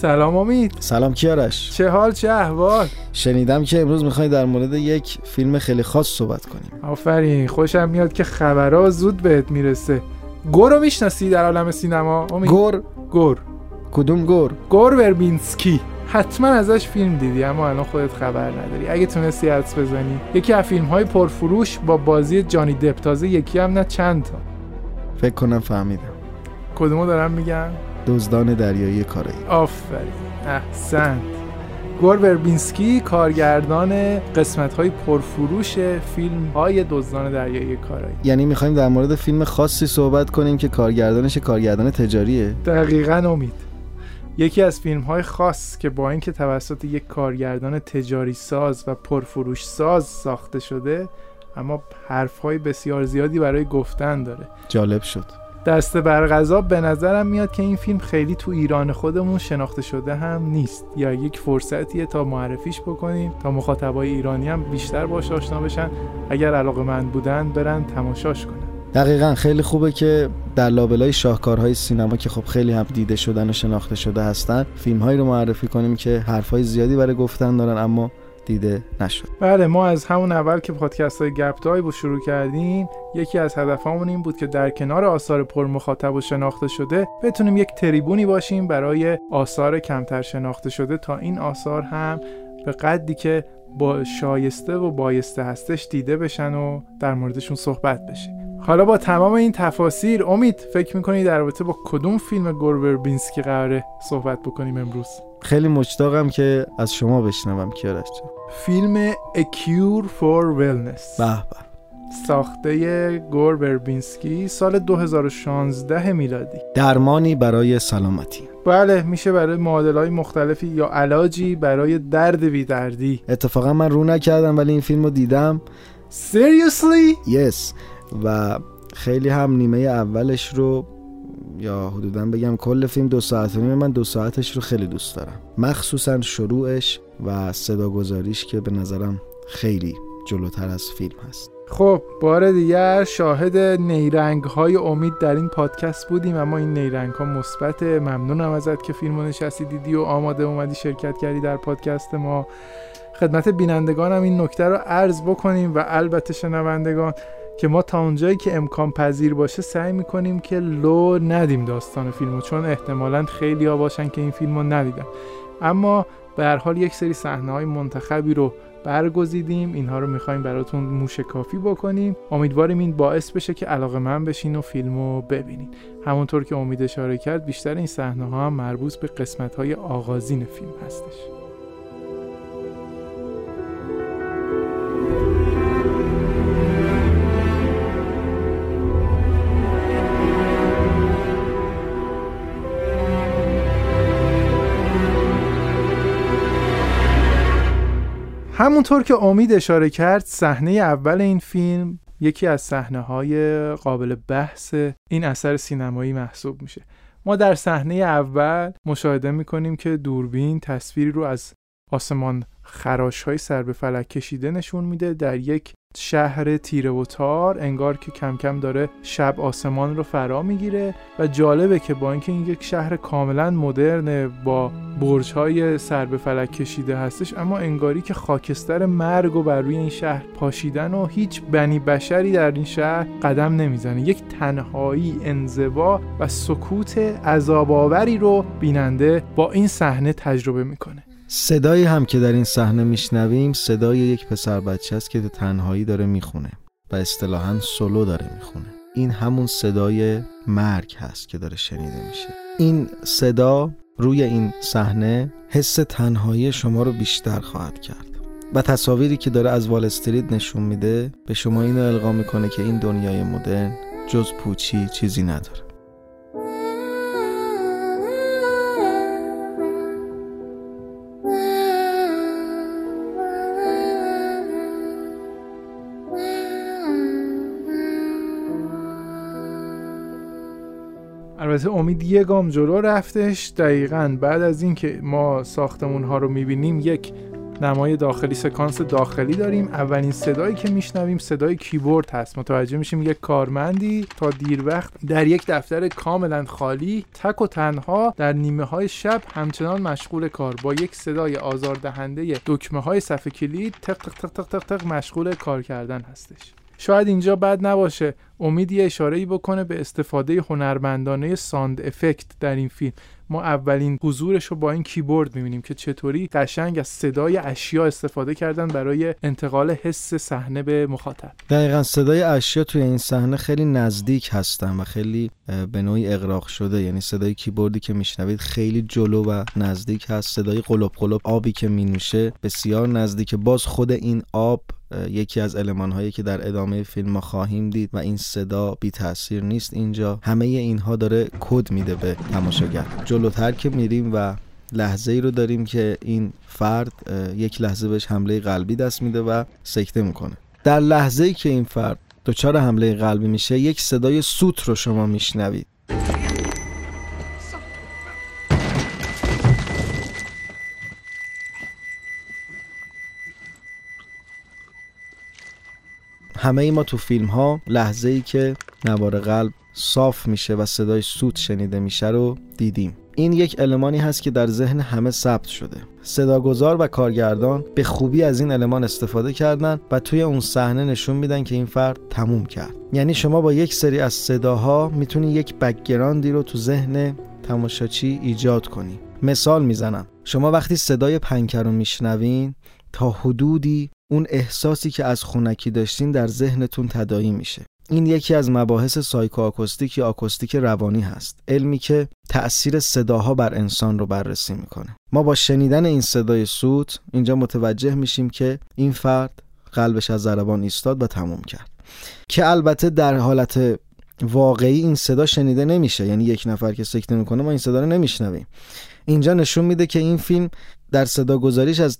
سلام امید. سلام کیارش چه حال چه احوال؟ شنیدم که امروز می‌خوای در مورد یک فیلم خیلی خاص صحبت کنیم. آفرین خوشم میاد که خبرها زود بهت می‌رسه. گور رو می‌شناسی در عالم سینما امید؟ گور؟ گور. کدوم گور؟ گور وربینسکی. حتما ازش فیلم دیدی اما الان خودت خبر نداری. اگه تونستی حدس بزنی. یکی از فیلم های پرفروش با بازی جانی دپ تازه یکی هم نه چند تا. فکر کنم فهمیدم. کدومو دارم میگم؟ دزدان دریایی کارایی. آفرین. احسنت. گور وربینسکی کارگردان قسمت های پرفروش فیلم های دزدان دریایی کارایی. یعنی می‌خوایم در مورد فیلم خاصی صحبت کنیم که کارگردانش کارگردان تجاریه؟ دقیقا امید. یکی از فیلم های خاص که با اینکه توسط یک کارگردان تجاری ساز و پرفروش ساز ساخته شده اما حرف های بسیار زیادی برای گفتن داره. جالب شد. دسته برغذا به نظرم میاد که این فیلم خیلی تو ایران خودمون شناخته شده هم نیست. یا یک فرصتیه تا معرفیش بکنیم تا مخاطبای ایرانی هم بیشتر باش آشنا بشن. اگر علاقه من بودن برن تماشاش کنن. دقیقا خیلی خوبه که در لابلای شاهکارهای سینما که خب خیلی هم دیده شدن و شناخته شده هستن فیلم هایی رو معرفی کنیم که حرفهای زیادی برای گفتن دارن اما دیده نشد. بله ما از همون اول که پادکست های گپ رو شروع کردیم یکی از هدفهامون این بود که در کنار آثار پر مخاطب و شناخته شده بتونیم یک تریبونی باشیم برای آثار کمتر شناخته شده تا این آثار هم به قدی که با شایسته و بایسته هستش دیده بشن و در موردشون صحبت بشه. حالا با تمام این تفاسیر امید فکر می‌کنی در رابطه با کدوم فیلم گورور بینسکی قراره صحبت بکنیم امروز؟ خیلی مشتاقم که از شما بشنوم کیارش فیلم A Cure for Wellness. به به. ساخته گور بربینسکی سال 2016 میلادی. درمانی برای سلامتی. بله میشه برای معادل های مختلفی یا علاجی برای درد بی دردی اتفاقا من رو نکردم ولی این فیلم رو دیدم. Seriously؟ یس و خیلی هم نیمه اولش رو یا حدودا بگم کل فیلم دو ساعت و نیم من دو ساعتش رو خیلی دوست دارم. مخصوصا شروعش و صدا گذاریش که به نظرم خیلی جلوتر از فیلم هست. خب بار دیگر شاهد نیرنگ های امید در این پادکست بودیم اما این نیرنگ ها مثبت. ممنونم ازت که فیلم نشستی دیدی و آماده اومدی شرکت کردی در پادکست ما. خدمت بینندگانم این نکته رو عرض بکنیم و البته شنوندگان که ما تا اونجایی که امکان پذیر باشه سعی می‌کنیم که لو ندیم داستان فیلمو چون احتمالا خیلی ها باشن که این فیلمو ندیدن. اما به هر حال یک سری صحنه های منتخبی رو برگزیدیم. اینها رو می‌خوایم براتون موشه کافی بکنیم. امیدواریم این باعث بشه که علاقه من بشین و فیلمو ببینین. همونطور که امید اشاره کرد بیشتر این صحنه ها هم مربوط به قسمت های آغازین فیلم هستش. همونطور که امید اشاره کرد صحنه اول این فیلم یکی از صحنه های قابل بحث این اثر سینمایی محسوب میشه. ما در صحنه اول مشاهده می‌کنیم که دوربین تصویری رو از آسمان خراش های سر به فلک کشیده نشون میده در یک شهر تیره و تار انگار که کم کم داره شب آسمان رو فرا می‌گیره و جالبه که با اینکه این یک شهر کاملا مدرن با برج های سر به فلک کشیده هستش اما انگاری که خاکستر مرگ و بر روی این شهر پاشیدن و هیچ بنی بشری در این شهر قدم نمی‌زنه. یک تنهایی انزوا و سکوت عذابآوری رو بیننده با این صحنه تجربه می‌کنه. صدایی هم که در این صحنه میشنویم صدای یک پسر بچه است که تنهایی داره می‌خونه و اصطلاحا سولو داره می‌خونه. این همون صدای مرگ هست که داره شنیده میشه. این صدا روی این صحنه حس تنهایی شما رو بیشتر خواهد کرد و تصاویری که داره از وال استریت نشون میده به شما اینو القا می‌کنه که این دنیای مدرن جز پوچی چیزی نداره. البته امید یه گام جلو رفتش. دقیقا بعد از اینکه ما ساختمون ها رو می‌بینیم یک نمای داخلی سکانس داخلی داریم. اولین صدایی که میشنویم صدای کیبورد هست. متوجه میشیم یک کارمندی تا دیر وقت در یک دفتر کاملا خالی تک و تنها در نیمه های شب همچنان مشغول کار. با یک صدای آزاردهنده دکمه های صفحه کلید تق تق تق تق تق, تق مشغول کار کردن هستش. شاید اینجا بد نباشه. امید یه اشاره بکنه به استفاده هنرمندانه sound effect در این فیلم. ما اولین حضورش رو با این کیبورد می‌بینیم که چطوری قشنگ از صدای اشیا استفاده کردن برای انتقال حس صحنه به مخاطب. دقیقا صدای اشیا توی این صحنه خیلی نزدیک هستن و خیلی به نوعی اغراق شده. یعنی صدای کیبوردی که میشنوید خیلی جلو و نزدیک هست. صدای قلپ قلپ آبی که مینوشه بسیار نزدیک باز خود این آب یکی از علمان هایی که در ادامه فیلم ما خواهیم دید و این صدا بی تاثیر نیست اینجا. همه اینها داره کد میده به تماشاگر. جلوتر که میریم و لحظه ای رو داریم که این فرد یک لحظه بهش حمله قلبی دست میده و سکته می‌کنه. در لحظه ای که این فرد دچار حمله قلبی میشه یک صدای سوت رو شما میشنوید. همه ای ما تو فیلم ها لحظه ای که نوار قلب صاف میشه و صدای سوت شنیده میشه رو دیدیم. این یک المانی هست که در ذهن همه ثبت شده. صداگذار و کارگردان به خوبی از این المان استفاده کردن و توی اون صحنه نشون میدن که این فرد تموم کرد. یعنی شما با یک سری از صداها می‌تونی یک بکگراندی رو تو ذهن تماشاچی ایجاد کنی. مثال می‌زنم. شما وقتی صدای پنکر رو میشنوین تا حدودی اون احساسی که از خونکی داشتین در ذهنتون تدایی میشه. این یکی از مباحث سایکو آکوستیک یا آکوستیک روانی هست. علمی که تأثیر صداها بر انسان رو بررسی می‌کنه. ما با شنیدن این صدای سوت اینجا متوجه میشیم که این فرد قلبش از ضربان ایستاد و تموم کرد. که البته در حالت واقعی این صدا شنیده نمیشه. یعنی یک نفر که سکته می‌کنه ما این صدا رو نمیشنویم. اینجا نشون میده که این فیلم در صدا گذاریش از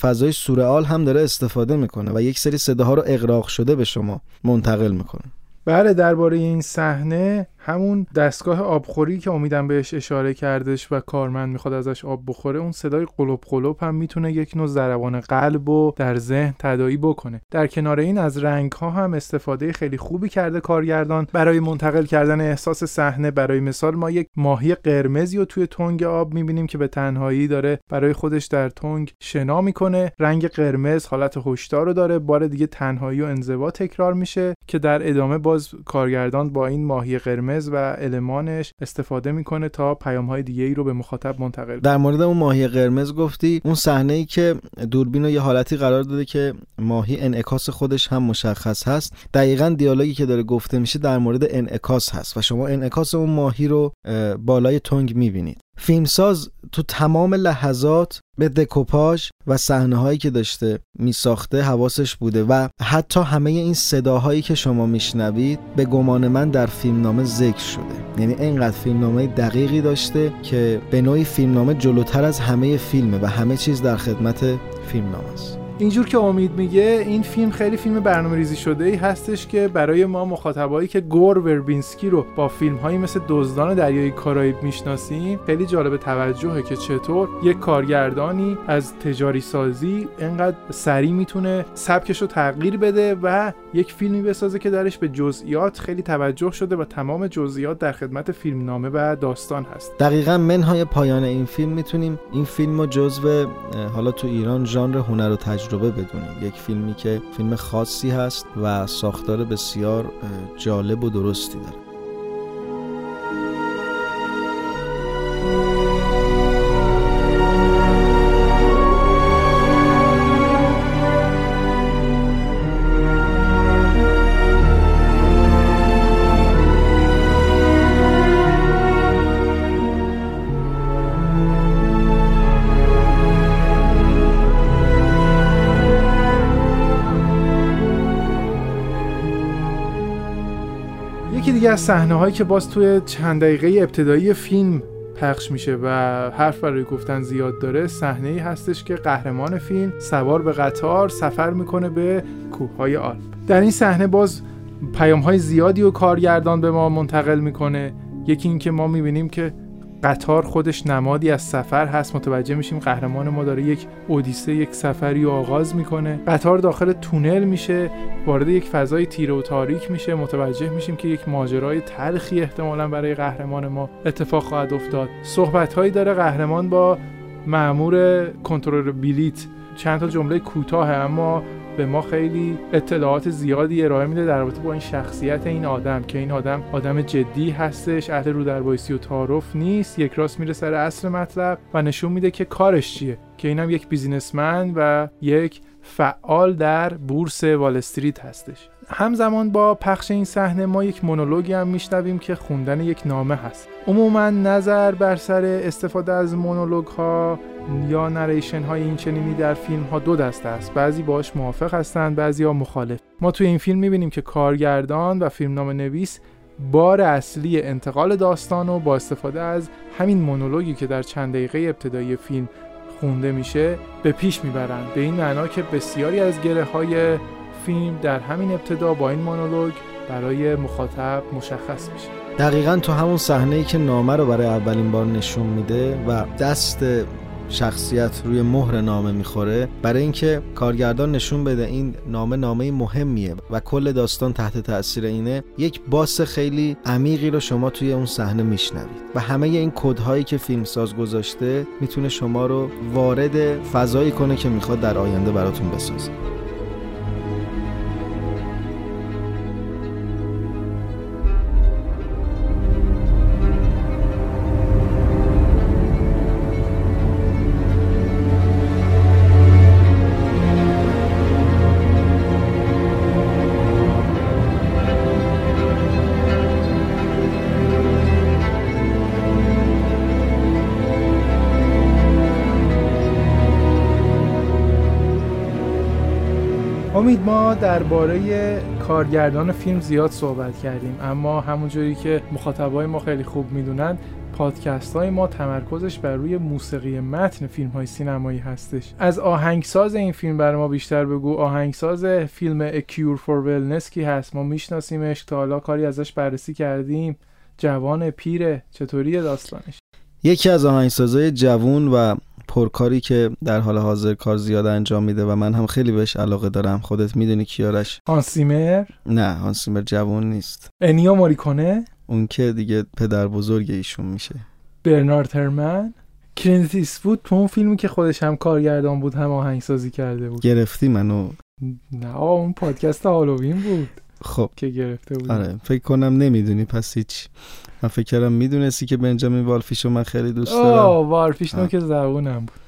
فضای سورئال هم داره استفاده می‌کنه و یک سری صداها رو اغراق شده به شما منتقل می‌کنه. بله درباره این صحنه همون دستگاه آبخوری که امیدم بهش اشاره کردش و کارمند می‌خواد ازش آب بخوره اون صدای قلوب قلوب هم می‌تونه یک نوع ضربان قلب و در ذهن تدایی بکنه. در کنار این از رنگ ها هم استفاده خیلی خوبی کرده کارگردان. برای منتقل کردن احساس صحنه برای مثال ما یک ماهی قرمزی رو توی تنگ آب می‌بینیم که به تنهایی داره برای خودش در تنگ شنا می‌کنه. رنگ قرمز حالت هشدار رو داره بار دیگه تنهایی و انزوا تکرار میشه که در ادامه باز کارگردان با این ماهی قرمز و المانش استفاده می‌کنه تا پیام های دیگه ای رو به مخاطب منتقل در مورد اون ماهی قرمز گفتی اون صحنه ای که دوربین رو یه حالتی قرار داده که ماهی انعکاس خودش هم مشخص هست. دقیقا دیالوگی که داره گفته میشه در مورد انعکاس هست و شما انعکاس اون ماهی رو بالای تنگ می‌بینید. فیلمساز تو تمام لحظات به دکوپاژ و صحنه هایی که داشته میساخته حواسش بوده و حتی همه این صداهایی که شما میشنوید به گمان من در فیلمنامه ذکر شده. یعنی اینقدر فیلمنامه دقیقی داشته که به نوعی فیلمنامه جلوتر از همه فیلمه و همه چیز در خدمت فیلمنامه است. اینجور که امید میگه این فیلم خیلی فیلم برنامه ریزی شده ای هستش که برای ما مخاطبایی که گور وربینسکی رو با فیلم هایی مثل دزدان دریای کارائیب می‌شناسیم خیلی جالب توجهه که چطور یک کارگردانی از تجاری سازی انقدر سریع می‌تونه سبکش رو تغییر بده و یک فیلمی بسازه که درش به جزئیات خیلی توجه شده و تمام جزئیات در خدمت فیلمنامه و داستان هست. دقیقا منهای پایان این فیلم می‌تونیم. این فیلم رو جزو حالا تو ایران ژانر هنر و تجربه بدونیم. یک فیلمی که فیلم خاصی هست و ساختار بسیار جالب و درستی داره. از صحنه هایی که باز توی چند دقیقه ابتدایی فیلم پخش میشه و حرف برای گفتن زیاد داره صحنه ای هستش که قهرمان فیلم سوار به قطار سفر می‌کنه به کوههای آلپ. در این صحنه باز پیام های زیادی و کارگردان به ما منتقل می‌کنه. یکی اینکه ما می‌بینیم که قطار خودش نمادی از سفر هست. متوجه میشیم قهرمان ما داره یک اودیسه یک سفری آغاز می‌کنه. قطار داخل تونل میشه وارد یک فضای تیره و تاریک میشه. متوجه میشیم که یک ماجرای تلخی احتمالا برای قهرمان ما اتفاق خواهد افتاد. صحبت هایی داره قهرمان با معمور کنترل بلیت چند تا جمله کوتاه اما به ما خیلی اطلاعات زیادی ارائه میده در رابطه با این شخصیت این آدم که این آدم آدم جدی هستش اهل رو در و تعارف نیست یک راست میره سر اصل مطلب و نشون میده که کارش چیه. که اینم یک بیزینسمن و یک فعال در بورس وال استریت هستش. همزمان با پخش این صحنه ما یک مونولوگی هم میشنویم که خوندن یک نامه هست. عموما نظر بر سر استفاده از مونولوگ ها یا نریشن های این چنینی در فیلم ها دو دسته است. بعضی باش موافق هستند بعضی ها مخالف. ما توی این فیلم می‌بینیم که کارگردان و فیلمنامه نویس بار اصلی انتقال داستان و با استفاده از همین مونولوگی که در چند دقیقه ابتدایی فیلم خونده میشه به پیش می‌برند. به این معنا که بسیاری از گره های فیلم در همین ابتدا با این مونولوگ برای مخاطب مشخص میشه. دقیقا تو همون صحنه ای که نامه رو برای اولین بار نشون میده و دست شخصیت روی مهر نامه می‌خوره برای اینکه کارگردان نشون بده این نامه نامه مهمیه و کل داستان تحت تاثیر اینه یک باس خیلی عمیقی رو شما توی اون صحنه میشنوید و همه این کدهایی که فیلمساز گذاشته می‌تونه شما رو وارد فضایی کنه که می‌خواد در آینده براتون بسازه. درباره کارگردان فیلم زیاد صحبت کردیم اما همونجوری که مخاطبای ما خیلی خوب می‌دونن پادکست های ما تمرکزش بر روی موسیقی متن فیلم های سینمایی هستش. از آهنگساز این فیلم برای ما بیشتر بگو. آهنگساز فیلم A Cure for Wellness کی هست؟ ما میشناسیمش. تا حالا کاری ازش بررسی کردیم. جوان پیره چطوری داستانش؟ یکی از آهنگسازهای جوون و پرکاری که در حال حاضر کار زیاد انجام میده و من هم خیلی بهش علاقه دارم. خودت می‌دونی کیارش هانسیمر نه هانسیمر جوون نیست. انیا ماریکونه؟ اون که دیگه پدر بزرگ ایشون میشه. برنارد هرمن؟ کلینت بود تو اون فیلمی که خودش هم کارگردان بود هم آهنگسازی کرده بود. گرفتی منو. نه اون پادکست هالووین بود. خب. که گرفته بود آره فکر کنم نمی‌دونی پس هیچ. من فکر کردم می‌دونستی که بنجامین والفیشو من خیلی دوست دارم. آه والفیش که زبونم بود.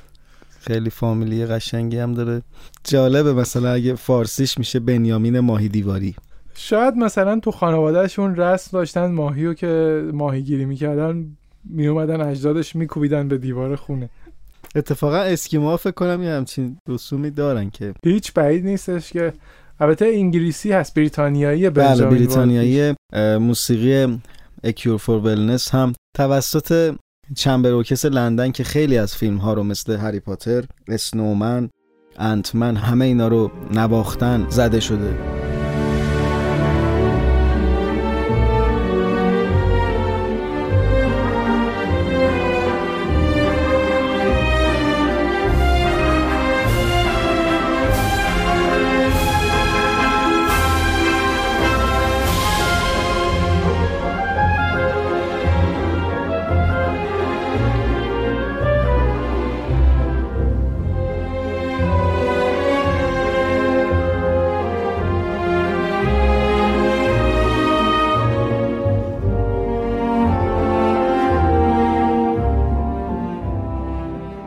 خیلی فامیلی قشنگی هم داره. جالبه مثلا اگه فارسیش میشه بنیامین ماهی دیواری. شاید مثلا تو خانوادهشون رسم داشتن ماهی رو که ماهیگیری می‌کردن میومدن اجدادش میکوبیدن به دیوار خونه. اتفاقا اسکیما فکر کنم یه همچین رسومی دارن که هیچ بعید نیستش که البته انگلیسی هست بریتانیایی بله بریتانیایی موسیقی اکیور فور ولنس هم توسط چمبروکس لندن که خیلی از فیلم ها رو مثل هری پاتر، اسنومن، انتمن همه اینا رو نواختن زده شده.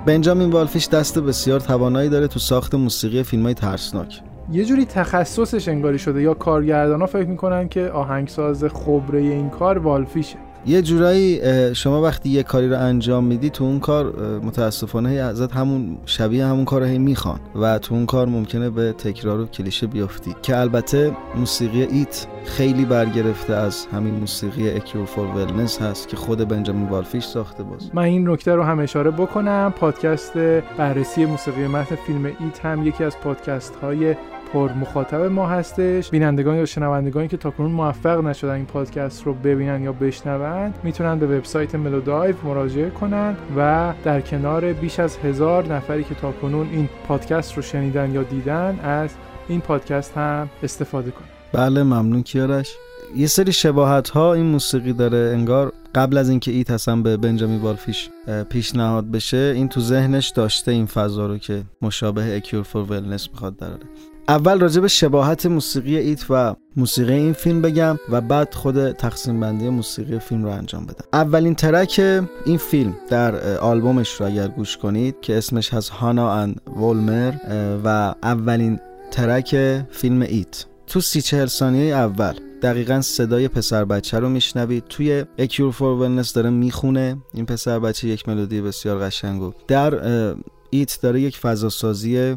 بنجامین والفیش دست بسیار توانایی داره تو ساخت موسیقی فیلم های ترسناک. یه جوری تخصصش انگاری شده یا کارگردان ها فکر می‌کنن که آهنگساز خبره این کار والفیشه. یه جورایی شما وقتی یه کاری رو انجام میدی تو اون کار متاسفانه ازت همون شبیه همون کار هی می‌خوان و تو اون کار ممکنه به تکرار و کلیشه بیفتی. که البته موسیقی ایت خیلی برگرفته از همین موسیقی اکیور فور ولنس هست که خود بنجامین والفیش ساخته باز. من این نکته رو هم اشاره بکنم. پادکست بررسی موسیقی متن فیلم ایت هم یکی از پادکست های پر مخاطب ما هستش. بینندگان یا شنوندگانی که تاکنون موفق نشدن این پادکست رو ببینن یا بشنوند می‌تونن به وبسایت ملودایو مراجعه کنن و در کنار بیش از هزار نفری که تاکنون این پادکست رو شنیدن یا دیدن از این پادکست هم استفاده کنن. بله ممنون کیارش. یه سری شباهت ها این موسیقی داره. انگار قبل از اینکه It اصلا به بنجامین بالفیش پیشنهاد بشه این تو ذهنش داشته این فضا رو که مشابه A Cure for Wellness می‌خواد داره اول راجع به شباهت موسیقی It و موسیقی این فیلم بگم و بعد خود تقسیم بندی موسیقی فیلم رو انجام بدم. اولین track این فیلم در آلبومش رو اگر گوش کنید که اسمش هست Hannah and Volmer و اولین track فیلم It. تو سی چهل ثانیه اول دقیقا صدای پسر بچه رو میشنوید. توی A Cure for Wellness داره می‌خونه. این پسر بچه یک ملودی بسیار قشنگ در It داره یک فضاسازی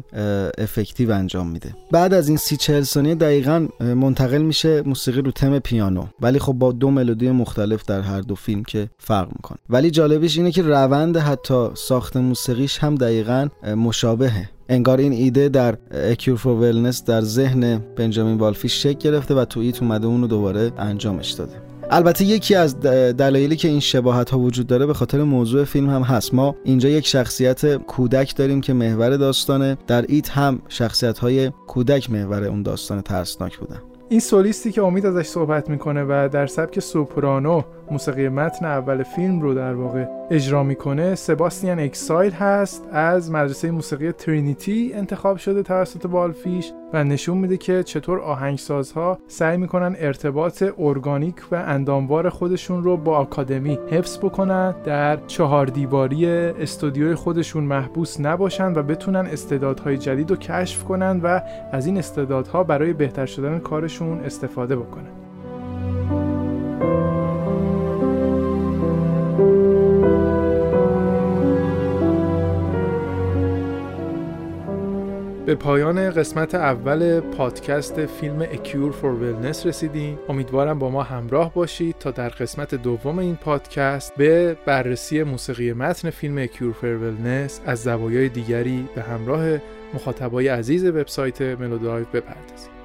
effective انجام میده. بعد از این سی چهل ثانیه دقیقا منتقل میشه موسیقی رو تم پیانو. ولی خب با دو ملودی مختلف در هر دو فیلم که فرق می‌کنه. ولی جالبش اینه که روند حتی ساخت موسیقیش هم دقیقا مشابهه. انگار این ایده در اکیور فور ولنس در ذهن بنجامین والفیش شکل گرفته و تو ایت اومده اونو دوباره انجامش داده. البته یکی از دلایلی که این شباهت ها وجود داره به خاطر موضوع فیلم هم هست. ما اینجا یک شخصیت کودک داریم که محور داستانه. در ایت هم شخصیت های کودک محور اون داستان ترسناک بودن. این سولیستی که امید ازش صحبت می‌کنه و در سبک سوپرانو موسیقی متن اول فیلم رو در واقع اجرا می‌کنه. سباستیان اکسایل هست از مدرسه موسیقی ترینیتی انتخاب شده توسط بالفیش و نشون میده که چطور آهنگسازها سعی می‌کنن ارتباط ارگانیک و انداموار خودشون رو با آکادمی حفظ بکنن. در چهار دیواری استودیوی خودشون محبوس نباشن و بتونن استعدادهای جدید رو کشف کنن و از این استعدادها برای بهتر شدن کارشون استفاده بکنن. به پایان قسمت اول پادکست فیلم A Cure for Wellness رسیدیم. امیدوارم با ما همراه باشید تا در قسمت دوم این پادکست به بررسی موسیقی متن فیلم A Cure for Wellness از زوایای دیگری به همراه مخاطبای عزیز وبسایت ملودایو بپردازیم.